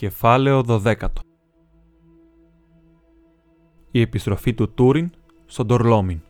Κεφάλαιο 12 Η επιστροφή του Τούριν στον Τορλόμιν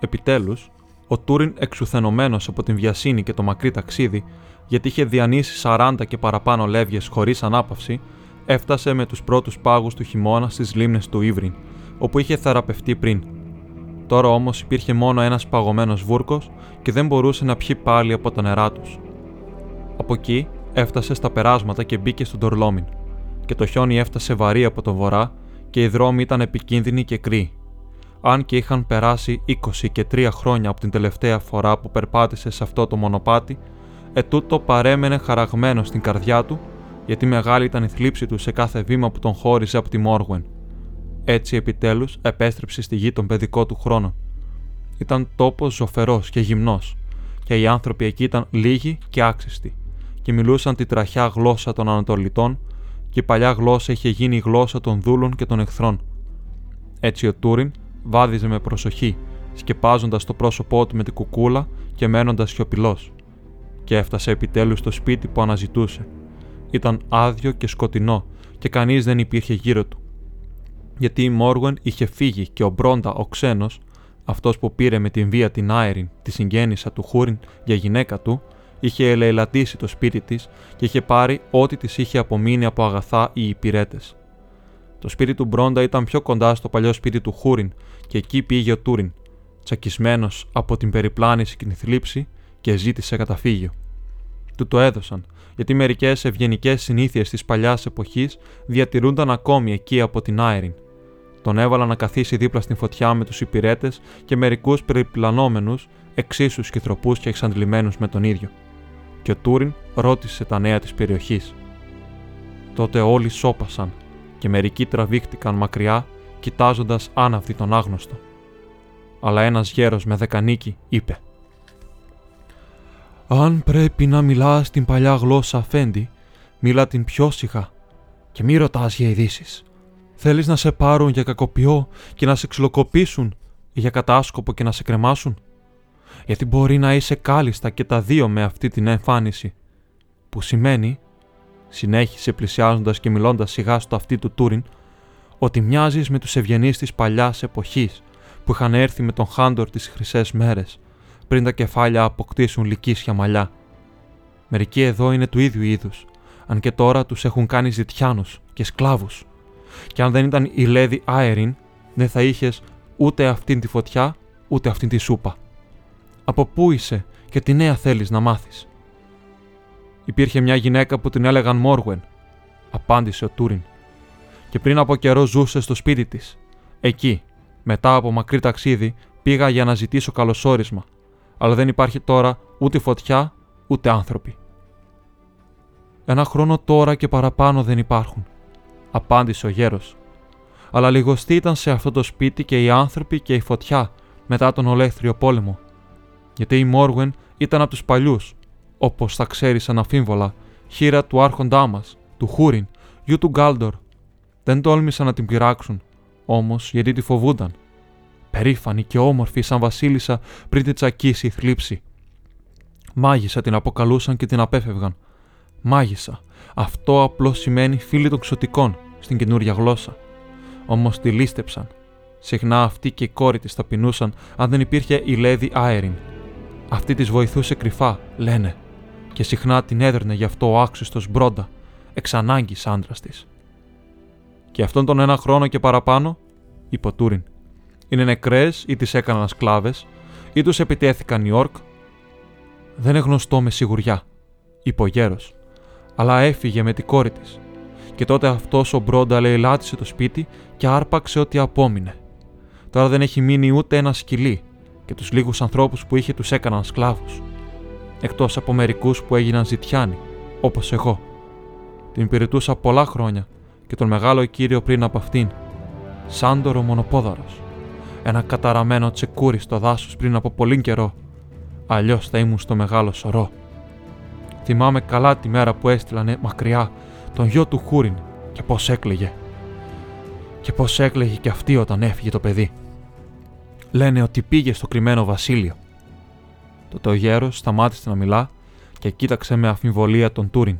Επιτέλους, ο Τούριν εξουθενωμένος από την βιασύνη και το μακρύ ταξίδι, γιατί είχε διανύσει 40 και παραπάνω λεύγες χωρίς ανάπαυση, έφτασε με τους πρώτους πάγους του χειμώνα στις λίμνες του Ήβριν, όπου είχε θεραπευτεί πριν. Τώρα όμως υπήρχε μόνο ένας παγωμένος βούρκος και δεν μπορούσε να πιει πάλι από τα νερά τους. Από εκεί έφτασε στα περάσματα και μπήκε στον Τορλόμιν, και το χιόνι έφτασε βαρύ από τον βορρά και οι δρόμοι ήταν επικίνδυνοι και κρύοι. Αν και είχαν περάσει 20 και 3 χρόνια από την τελευταία φορά που περπάτησε σε αυτό το μονοπάτι, ετούτο παρέμενε χαραγμένο στην καρδιά του, γιατί μεγάλη ήταν η θλίψη του σε κάθε βήμα που τον χώριζε από τη Μόργουεν. Έτσι επιτέλους επέστρεψε στη γη τον παιδικό του χρόνο. Ήταν τόπος ζωφερός και γυμνός, και οι άνθρωποι εκεί ήταν λίγοι και άξιστοι, και μιλούσαν τη τραχιά γλώσσα των Ανατολιτών, και η παλιά γλώσσα είχε γίνει η γλώσσα των δούλων και των εχθρών. Έτσι ο Τούριν βάδιζε με προσοχή, σκεπάζοντας το πρόσωπό του με την κουκούλα και μένοντας σιωπηλός. Και έφτασε επιτέλους στο σπίτι που αναζητούσε. Ήταν άδειο και σκοτεινό, και κανείς δεν υπήρχε γύρω του. Γιατί η Μόργουεν είχε φύγει και ο Μπρόντα, ο ξένος, αυτός που πήρε με την βία την Άιριν, τη συγγέννησα του Χούριν για γυναίκα του, είχε ελεηλατήσει το σπίτι της και είχε πάρει ό,τι της είχε απομείνει από αγαθά οι υπηρέτες. Το σπίτι του Μπρόντα ήταν πιο κοντά στο παλιό σπίτι του Χούριν και εκεί πήγε ο Τούριν, τσακισμένος από την περιπλάνηση και την θλίψη και ζήτησε καταφύγιο. Του το έδωσαν, γιατί μερικές ευγενικές συνήθειες της παλιάς εποχής διατηρούνταν ακόμη εκεί από την Άιριν. Τον έβαλαν να καθίσει δίπλα στην φωτιά με τους υπηρέτες και μερικούς περιπλανόμενους, εξίσους σκυθροπού και εξαντλημένους με τον ίδιο. Και ο Τούριν ρώτησε τα νέα της περιοχής. Τότε όλοι σώπασαν και μερικοί τραβήχτηκαν μακριά κοιτάζοντας άναυδη τον άγνωστο. Αλλά ένας γέρος με δεκανίκη είπε: Αν πρέπει να μιλάς την παλιά γλώσσα αφέντη, μίλα την πιο σιγά και μη ρωτάς για ειδήσεις. Θέλεις να σε πάρουν για κακοποιό και να σε ξυλοκοπήσουν ή για κατάσκοπο και να σε κρεμάσουν; Γιατί μπορεί να είσαι κάλλιστα και τα δύο με αυτή την εμφάνιση. Που σημαίνει, συνέχισε πλησιάζοντας και μιλώντας σιγά στο αυτί του Τούριν, ότι μοιάζεις με τους ευγενείς της παλιάς εποχής που είχαν έρθει με τον Χάντορ τις χρυσές μέρες, πριν τα κεφάλια αποκτήσουν λυκίσια μαλλιά. Μερικοί εδώ είναι του ίδιου είδους, αν και τώρα τους έχουν κάνει ζητιάνους και σκλάβους. Και αν δεν ήταν η Λέδη Άεριν, δεν θα είχες ούτε αυτήν τη φωτιά, ούτε αυτήν τη σούπα. Από πού είσαι και τι νέα θέλεις να μάθεις; Υπήρχε μια γυναίκα που την έλεγαν Μόργουεν, απάντησε ο Τούριν και πριν από καιρό ζούσε στο σπίτι της. Εκεί, μετά από μακρύ ταξίδι, πήγα για να ζητήσω καλωσόρισμα, αλλά δεν υπάρχει τώρα ούτε φωτιά ούτε άνθρωποι. Ένα χρόνο τώρα και παραπάνω δεν υπάρχουν, απάντησε ο γέρος. Αλλά λιγοστή ήταν σε αυτό το σπίτι και οι άνθρωποι και η φωτιά μετά τον ολέθριο πόλεμο. Γιατί η Μόργουεν ήταν από τους παλιούς, όπως θα ξέρεις αναφίβολα, χείρα του άρχοντά μας, του Χούριν, γιου του Γκάλντορ, δεν τόλμησαν να την πειράξουν, όμως γιατί τη φοβούνταν. Περήφανη και όμορφη σαν Βασίλισσα πριν την τσακίσει η θλίψη. Μάγισσα την αποκαλούσαν και την απέφευγαν. Μάγισσα. Αυτό απλώς σημαίνει φίλη των ξωτικών στην καινούρια γλώσσα. Όμως τη λίστεψαν. Συχνά αυτή και η κόρη της ταπεινούσαν αν δεν υπήρχε η Λέδη Άεριν. Αυτή της βοηθούσε κρυφά, λένε, και συχνά την έδερνε γι' αυτό ο άξιστος Μπρόντα, εξ ανάγκης άντρας της. Και αυτόν τον ένα χρόνο και παραπάνω, είπε ο Τούριν. Είναι νεκρές ή τις έκαναν σκλάβες, ή τους επιτέθηκαν οι όρκ. Δεν είναι γνωστό με σιγουριά, είπε ο γέρος, αλλά έφυγε με την κόρη της. Και τότε αυτός ο Μπρόντα λαιλάτισε το σπίτι και άρπαξε ό,τι απόμεινε. Τώρα δεν έχει μείνει ούτε ένα σκυλί, και τους λίγους ανθρώπους που είχε τους έκαναν σκλάβους. Εκτός από μερικούς που έγιναν ζητιάνοι, όπως εγώ. Την υπηρετούσα πολλά χρόνια και τον μεγάλο κύριο πριν από αυτήν, Σάντορο Μονοπόδαρο. Ένα καταραμένο τσεκούρι στο δάσος πριν από πολύ καιρό. Αλλιώς θα ήμουν στο μεγάλο σωρό. Θυμάμαι καλά τη μέρα που έστειλανε μακριά τον γιο του Χούριν και πώς έκλαιγε. Και πώς έκλαιγε και αυτή όταν έφυγε το παιδί. Λένε ότι πήγε στο κρυμμένο βασίλειο. Τότε ο γέρος σταμάτησε να μιλά και κοίταξε με αφιβολία τον Τούριν.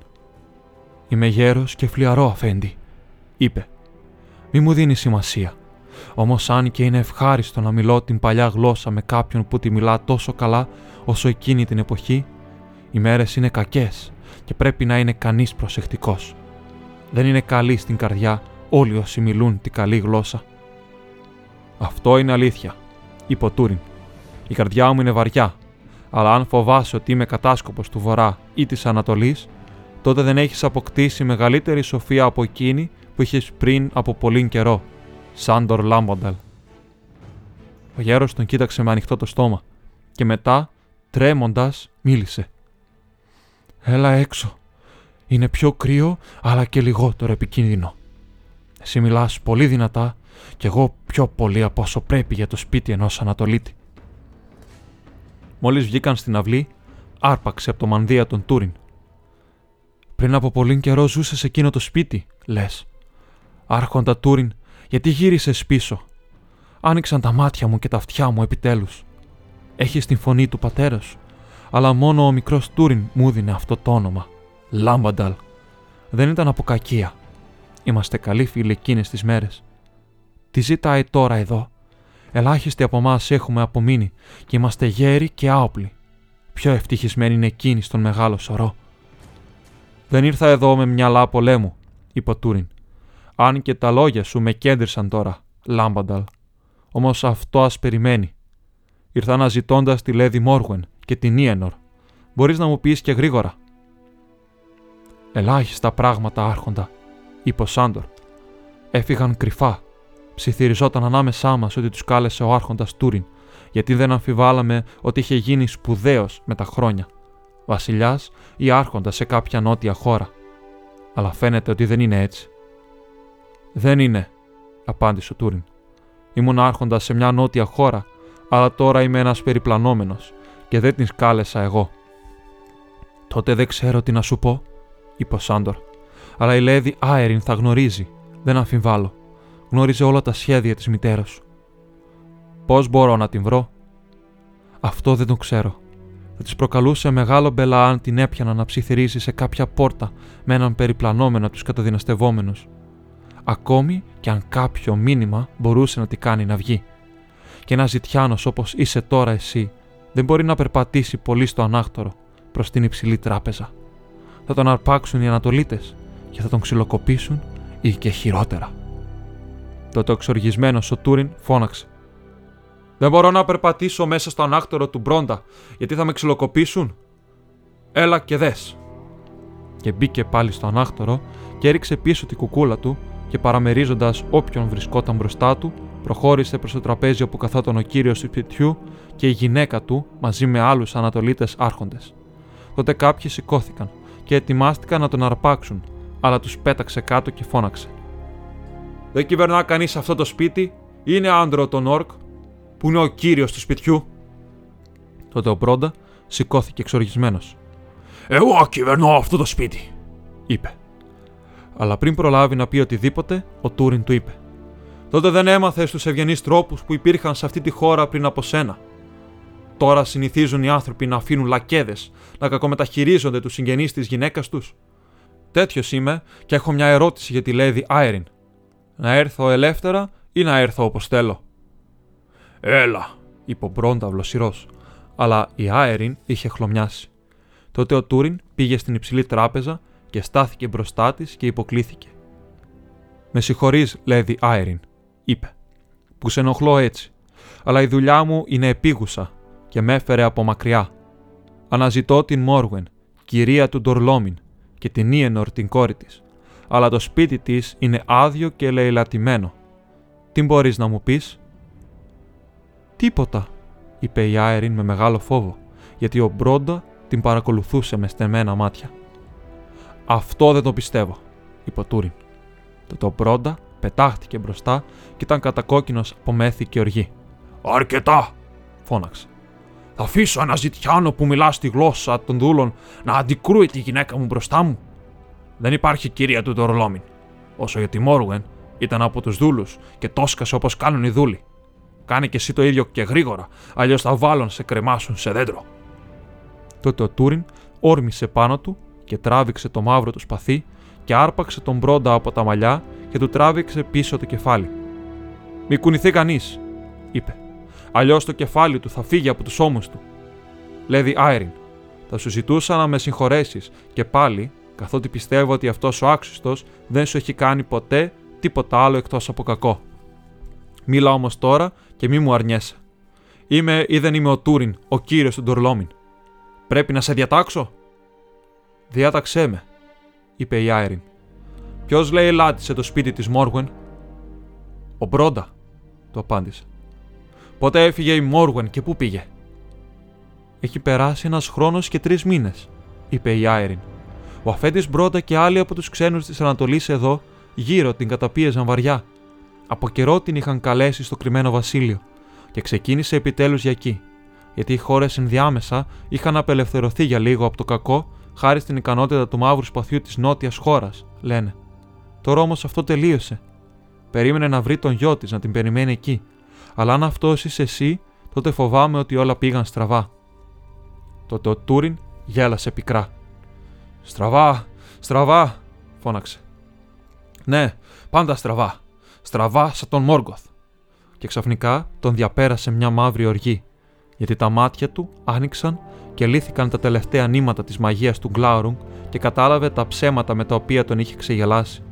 Είμαι γέρος και φλιαρό, αφέντη, είπε. Μη μου δίνεις σημασία. Όμως, αν και είναι ευχάριστο να μιλώ την παλιά γλώσσα με κάποιον που τη μιλά τόσο καλά όσο εκείνη την εποχή, οι μέρες είναι κακές και πρέπει να είναι κανείς προσεκτικός. Δεν είναι καλή στην καρδιά όλοι όσοι μιλούν την καλή γλώσσα. Αυτό είναι αλήθεια, είπε ο Τούριν. Η καρδιά μου είναι βαριά, αλλά αν φοβάσαι ότι είμαι κατάσκοπος του Βορρά ή της Ανατολής, τότε δεν έχεις αποκτήσει μεγαλύτερη σοφία από εκείνη που είχες πριν από πολύ καιρό. Σάντορ Λάμπονταλ. Ο γέρος τον κοίταξε με ανοιχτό το στόμα και μετά, τρέμοντας, μίλησε. «Έλα έξω. Είναι πιο κρύο, αλλά και λιγότερο επικίνδυνο. Εσύ μιλάς πολύ δυνατά κι εγώ πιο πολύ από όσο πρέπει για το σπίτι ενός Ανατολίτη. Μόλις βγήκαν στην αυλή, άρπαξε από το μανδύα τον Τούριν. Πριν από πολύ καιρό ζούσε σε εκείνο το σπίτι, λες. Άρχοντα Τούριν, γιατί γύρισες πίσω. Άνοιξαν τα μάτια μου και τα αυτιά μου επιτέλους. Έχεις την φωνή του πατέρας σου, αλλά μόνο ο μικρός Τούριν μου δίνει αυτό το όνομα. Λάμπανταλ. Δεν ήταν από κακία. Είμαστε καλοί φίλοι εκείνες τις μέρες. Τι ζητάει τώρα εδώ. Ελάχιστοι από εμάς έχουμε απομείνει και είμαστε γέροι και άοπλοι. Πιο ευτυχισμένοι είναι εκείνοι στον μεγάλο σωρό. Δεν ήρθα εδώ με μυαλά πολέμου, είπε ο Τούριν. Αν και τα λόγια σου με κέντρισαν τώρα, Λάμπανταλ. Όμως αυτό ας περιμένει. Ήρθα αναζητώντας τη Λέδη Μόργουεν και την Ιενορ. Μπορείς να μου πεις και γρήγορα. Ελάχιστα πράγματα άρχοντα, είπε ο Σάντορ. Έφυγαν κρυφά ψιθυριζόταν ανάμεσά μας ότι τους κάλεσε ο Άρχοντας Τούριν, γιατί δεν αμφιβάλαμε ότι είχε γίνει σπουδαίος με τα χρόνια. Βασιλιάς ή Άρχοντας σε κάποια νότια χώρα. Αλλά φαίνεται ότι δεν είναι έτσι. Δεν είναι, απάντησε ο Τούριν. Ήμουν Άρχοντας σε μια νότια χώρα, αλλά τώρα είμαι ένας περιπλανόμενος και δεν την κάλεσα εγώ. Τότε δεν ξέρω τι να σου πω, είπε ο Σάντορ. Αλλά η Λέδη Άεριν θα γνωρίζει, δεν αμφιβάλλω γνώριζε όλα τα σχέδια της μητέρας σου. Πώς μπορώ να την βρω; Αυτό δεν το ξέρω. Θα της προκαλούσε μεγάλο μπελά αν την έπιανα να ψιθυρίζει σε κάποια πόρτα με έναν περιπλανόμενο από τους καταδυναστευόμενους. Ακόμη και αν κάποιο μήνυμα μπορούσε να τη κάνει να βγει. Και ένα ζητιάνος όπως είσαι τώρα εσύ δεν μπορεί να περπατήσει πολύ στο ανάκτορο προς την υψηλή τράπεζα. Θα τον αρπάξουν οι Ανατολίτες και θα τον ξυλοκοπήσουν ή και χειρότερα. Τότε ο εξοργισμένος ο Τούριν φώναξε. Δεν μπορώ να περπατήσω μέσα στο ανάκτορο του Μπρόντα, γιατί θα με ξυλοκοπήσουν. Έλα και δες. Και μπήκε πάλι στο ανάκτορο και έριξε πίσω την κουκούλα του και παραμερίζοντας όποιον βρισκόταν μπροστά του, προχώρησε προς το τραπέζι όπου καθόταν ο κύριος του σπιτιού και η γυναίκα του μαζί με άλλους Ανατολίτες άρχοντες. Τότε κάποιοι σηκώθηκαν και ετοιμάστηκαν να τον αρπάξουν, αλλά τους πέταξε κάτω και φώναξε. Δεν κυβερνά κανείς αυτό το σπίτι, είναι άντρο τον Ορκ, που είναι ο κύριος του σπιτιού. Τότε ο Μπρόντα σηκώθηκε εξοργισμένος. Εγώ κυβερνώ αυτό το σπίτι, είπε. Αλλά πριν προλάβει να πει οτιδήποτε, ο Τούριν του είπε. Τότε δεν έμαθε στους ευγενείς τρόπους που υπήρχαν σε αυτή τη χώρα πριν από σένα. Τώρα συνηθίζουν οι άνθρωποι να αφήνουν λακέδες, να κακομεταχειρίζονται τους συγγενείς της γυναίκας τους. Τέτοιος είμαι και έχω μια ερώτηση για τη Λέδη Άιριν, να έρθω ελεύθερα ή να έρθω όπως θέλω; Έλα, είπε ο Μπρόνταυλος αλλά η Άεριν είχε χλωμιάσει. Τότε ο Τούριν πήγε στην υψηλή τράπεζα και στάθηκε μπροστά της και υποκλήθηκε. Με συγχωρείς, Λέδη Άεριν, είπε, που σε ενοχλώ έτσι, αλλά η δουλειά μου είναι επίγουσα και με έφερε από μακριά. Αναζητώ την Μόργουεν, κυρία του Ντορλόμιν, και την Ιενορ την κόρη της αλλά το σπίτι της είναι άδειο και λαιλατημένο. Τι μπορείς να μου πεις; Τίποτα, είπε η Άεριν με μεγάλο φόβο, γιατί ο Μπρόντα την παρακολουθούσε με στεμμένα μάτια. Αυτό δεν το πιστεύω, είπε ο Τούριν. Το ο Μπρόντα πετάχτηκε μπροστά και ήταν κατακόκκινος από μέθη και οργή. Αρκετά, φώναξε. Θα αφήσω ένα ζητιάνο που μιλά στη γλώσσα των δούλων να αντικρούει τη γυναίκα μου μπροστά μου. Δεν υπάρχει κυρία του Ντορλόμιν. Όσο για τη Μόργουεν, ήταν από τους δούλους και τόσκασε όπως κάνουν οι δούλοι. Κάνε και εσύ το ίδιο και γρήγορα, αλλιώς θα βάλουν σε κρεμάσουν σε δέντρο. Τότε ο Τούριν όρμησε πάνω του και τράβηξε το μαύρο του σπαθί και άρπαξε τον Μπρόντα από τα μαλλιά και του τράβηξε πίσω το κεφάλι. Μη κουνηθεί κανείς, είπε. Αλλιώς το κεφάλι του θα φύγει από τους ώμους του. Λέδι Άιριν, θα σου ζητούσα να με συγχωρέσεις και πάλι, καθότι πιστεύω ότι αυτός ο άξιστος δεν σου έχει κάνει ποτέ τίποτα άλλο εκτός από κακό. Μίλα όμως τώρα και μη μου αρνιέσαι. Είμαι ή δεν είμαι ο Τούριν, ο κύριος του Ντορλόμιν. Πρέπει να σε διατάξω. Διάταξέ με, είπε η Άιριν. Ποιος λέει λάτισε το σπίτι της Μόργουεν; Ο Μπρόντα, του απάντησε. Πότε έφυγε η Μόργουεν και πού πήγε; Έχει περάσει ένας χρόνος και τρεις μήνες, είπε η Άιριν. Ο αφέντης Μπρόντα και άλλοι από τους ξένους της Ανατολής εδώ γύρω την καταπίεζαν βαριά. Από καιρό την είχαν καλέσει στο κρυμμένο βασίλειο και ξεκίνησε επιτέλους για εκεί, γιατί οι χώρες ενδιάμεσα είχαν απελευθερωθεί για λίγο από το κακό χάρη στην ικανότητα του μαύρου σπαθιού της νότιας χώρας, λένε. Τώρα όμως αυτό τελείωσε. Περίμενε να βρει τον γιο της να την περιμένει εκεί, αλλά αν αυτός είσαι εσύ, τότε φοβάμαι ότι όλα πήγαν στραβά. Τότε ο Τούριν γέλασε πικρά. Στραβά, στραβά, φώναξε. Ναι, πάντα στραβά. Στραβά σαν τον Μόργκοθ. Και ξαφνικά τον διαπέρασε μια μαύρη οργή, γιατί τα μάτια του άνοιξαν και λύθηκαν τα τελευταία νήματα της μαγείας του Γκλάουρουγκ και κατάλαβε τα ψέματα με τα οποία τον είχε ξεγελάσει.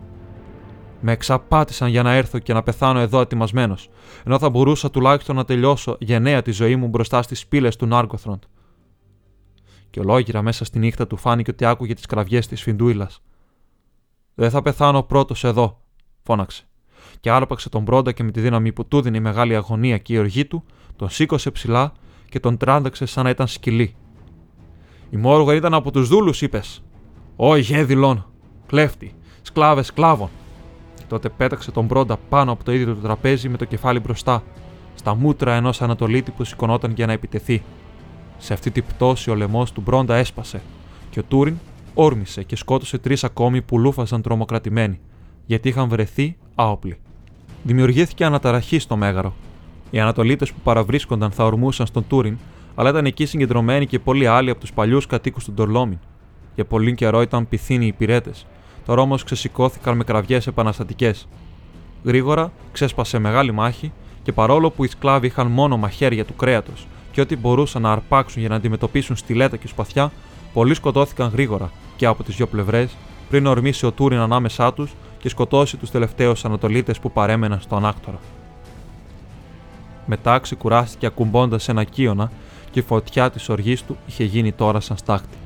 Με εξαπάτησαν για να έρθω και να πεθάνω εδώ ετοιμασμένος, ενώ θα μπορούσα τουλάχιστον να τελειώσω γενναία τη ζωή μου μπροστά στις πύλες του Νάργκοθροντ. Και ολόγυρα μέσα στη νύχτα του φάνηκε ότι άκουγε τις κραυγές της Φιντούιλας. Δεν θα πεθάνω πρώτος εδώ, φώναξε. Και άρπαξε τον Μπρόντα και με τη δύναμη που του δίνει η μεγάλη αγωνία και η οργή του, τον σήκωσε ψηλά και τον τράνταξε σαν να ήταν σκυλί. Η Μόργα ήταν από τους δούλους, είπες. Ω γέδιλον, κλέφτη, σκλάβες σκλάβων. Τότε πέταξε τον Μπρόντα πάνω από το ίδιο του τραπέζι με το κεφάλι μπροστά, στα μούτρα ενός Ανατολίτη που σηκωνόταν για να επιτεθεί. Σε αυτή την πτώση ο λαιμός του Μπρόντα έσπασε και ο Τούριν όρμησε και σκότωσε τρεις ακόμη που λούφαζαν τρομοκρατημένοι, γιατί είχαν βρεθεί άοπλοι. Δημιουργήθηκε αναταραχή στο μέγαρο. Οι Ανατολίτες που παραβρίσκονταν θα ορμούσαν στον Τούριν, αλλά ήταν εκεί συγκεντρωμένοι και πολλοί άλλοι από τους παλιούς κατοίκους του Ντορλόμιν. Για πολύ καιρό ήταν πυθύνοι οι υπηρέτες, τώρα όμω ξεσηκώθηκαν με κραυγές επαναστατικές. Γρήγορα ξέσπασε μεγάλη μάχη και παρόλο που οι σκλάβοι είχαν μόνο μαχαίρια του κρέατος και ό,τι μπορούσαν να αρπάξουν για να αντιμετωπίσουν στιλέτα και σπαθιά, πολλοί σκοτώθηκαν γρήγορα και από τις δύο πλευρές πριν ορμήσει ο Τούριν ανάμεσά τους και σκοτώσει τους τελευταίους Ανατολίτες που παρέμεναν στο ανάκτορα. Μετά ξεκουράστηκε ακουμπώντας ένα κύωνα και η φωτιά της οργής του είχε γίνει τώρα σαν στάχτη.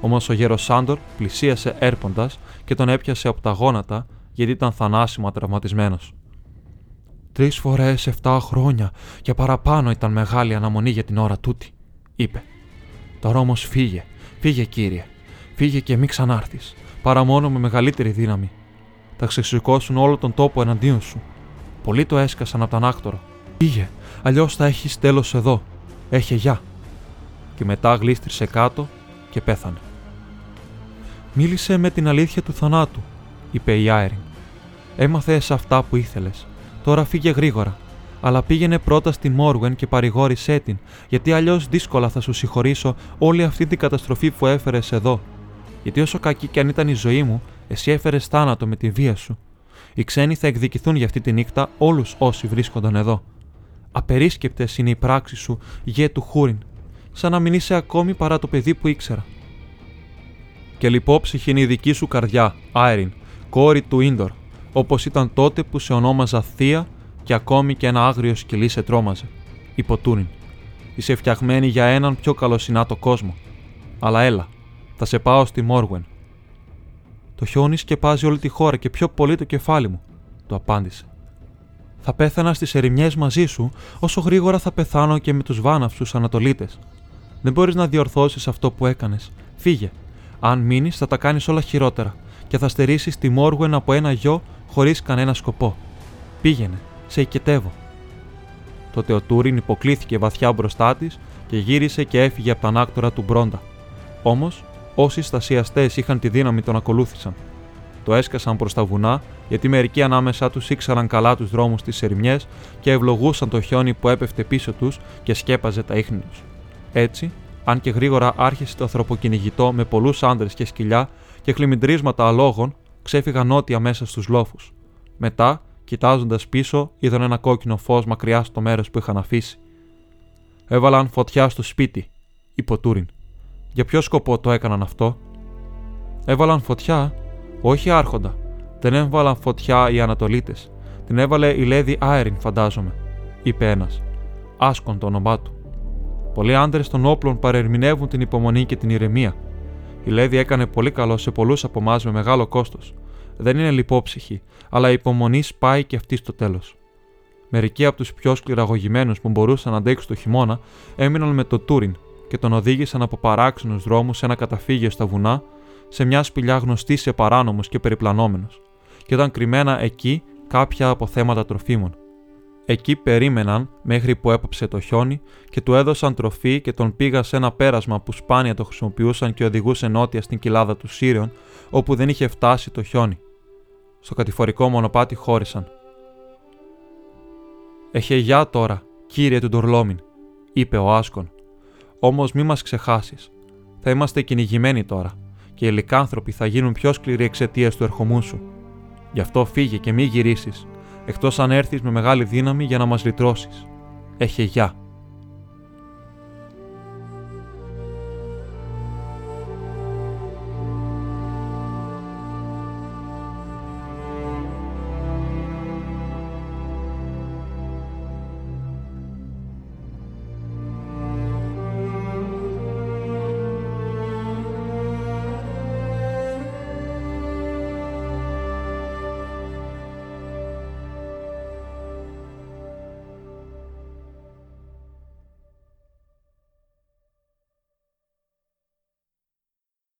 Όμως ο γέρο Σάντορ πλησίασε έρποντας και τον έπιασε από τα γόνατα γιατί ήταν θανάσιμα τραυματισμένος. Τρεις φορές 7 χρόνια και παραπάνω ήταν μεγάλη αναμονή για την ώρα τούτη, είπε. Τώρα όμως φύγε, φύγε κύριε, φύγε και μην ξανάρθεις, παρά μόνο με μεγαλύτερη δύναμη. Θα ξεσηκώσουν όλο τον τόπο εναντίον σου. Πολλοί το έσκασαν από τον άκτορο. Φύγε, αλλιώς θα έχεις τέλος εδώ. Έχε γεια. Και μετά γλίστρισε κάτω και πέθανε. Μίλησε με την αλήθεια του θανάτου, είπε η Άιριν. Έμαθε αυτά που ήθελες. Τώρα φύγε γρήγορα. Αλλά πήγαινε πρώτα στη Μόργουεν και παρηγόρησέ την, γιατί αλλιώς δύσκολα θα σου συγχωρήσω όλη αυτή την καταστροφή που έφερες εδώ. Γιατί όσο κακή και αν ήταν η ζωή μου, εσύ έφερες θάνατο με τη βία σου. Οι ξένοι θα εκδικηθούν για αυτή τη νύχτα όλους όσοι βρίσκονταν εδώ. Απερίσκεπτες είναι οι πράξεις σου, γέ του Χούριν, σαν να μην είσαι ακόμη παρά το παιδί που ήξερα. Και λιπόψυχη είναι η δική σου καρδιά, Άιριν, κόρη του Ίντορ, όπως ήταν τότε που σε ονόμαζα Θεία και ακόμη και ένα άγριο σκυλί σε τρόμαζε, είπε Τούριν. Είσαι φτιαγμένη για έναν πιο καλοσυνάτο κόσμο. Αλλά έλα, θα σε πάω στη Μόργουεν. Το χιόνι σκεπάζει όλη τη χώρα και πιο πολύ το κεφάλι μου, του απάντησε. Θα πέθανα στις ερημιές μαζί σου, όσο γρήγορα θα πεθάνω και με τους βάναυσους Ανατολίτες. Δεν μπορείς να διορθώσεις αυτό που έκανες. Φύγε. Αν μείνεις, θα τα κάνεις όλα χειρότερα και θα στερήσεις τη Μόργουεν από ένα γιο χωρίς κανένα σκοπό. Πήγαινε, σε οικετεύω. Τότε ο Τούριν υποκλήθηκε βαθιά μπροστά της και γύρισε και έφυγε από τα ανάκτορα του Μπρόντα. Όμως, όσοι στασιαστές είχαν τη δύναμη τον ακολούθησαν. Το έσκασαν προς τα βουνά, γιατί μερικοί ανάμεσά τους ήξεραν καλά τους δρόμους στι ερημιές και ευλογούσαν το χιόνι που έπεφτε πίσω τους και σκέπαζε τα ίχνη τους. Έτσι, αν και γρήγορα άρχισε το ανθρωποκυνηγητό με πολλούς άντρε και σκυλιά και χλιμιντρίσματα αλόγων, ξέφυγαν νότια μέσα στους λόφους. Μετά, κοιτάζοντας πίσω, είδαν ένα κόκκινο φως μακριά στο μέρος που είχαν αφήσει. Έβαλαν φωτιά στο σπίτι, είπε ο Τούριν. Για ποιο σκοπό το έκαναν αυτό, Έβαλαν φωτιά, όχι άρχοντα. Δεν έβαλαν φωτιά οι Ανατολίτες. Την έβαλε η Λέδη Άεριν, φαντάζομαι, είπε ένας. Άσκον το όνομά του. Πολλοί άντρες των όπλων παρερμηνεύουν την υπομονή και την ηρεμία. Η Λέδη έκανε πολύ καλό σε πολλούς από εμάς με μεγάλο κόστος. Δεν είναι λιπόψυχη, αλλά η υπομονή σπάει και αυτή στο τέλος. Μερικοί από τους πιο σκληραγωγημένους που μπορούσαν να αντέξουν το χειμώνα έμειναν με το Τούριν και τον οδήγησαν από παράξενους δρόμους σε ένα καταφύγιο στα βουνά, σε μια σπηλιά γνωστή σε παράνομους και περιπλανόμενους, και ήταν κρυμμένα εκεί κάποια αποθέματα τροφίμων. Εκεί περίμεναν μέχρι που έπαψε το χιόνι και του έδωσαν τροφή και τον πήγα σε ένα πέρασμα που σπάνια το χρησιμοποιούσαν και οδηγούσε νότια στην κοιλάδα του Σύριων, όπου δεν είχε φτάσει το χιόνι. Στο κατηφορικό μονοπάτι χώρισαν. Έχε γεια τώρα, κύριε του Ντορλόμιν, είπε ο Άσκον. Όμως μη μας ξεχάσεις. Θα είμαστε κυνηγημένοι τώρα, και οι λικάνθρωποι θα γίνουν πιο σκληροί εξαιτίας του ερχομού σου. Γι' αυτό φύγε και μη γυρίσεις, εκτός αν έρθεις με μεγάλη δύναμη για να μας λυτρώσεις. Έχε γεια.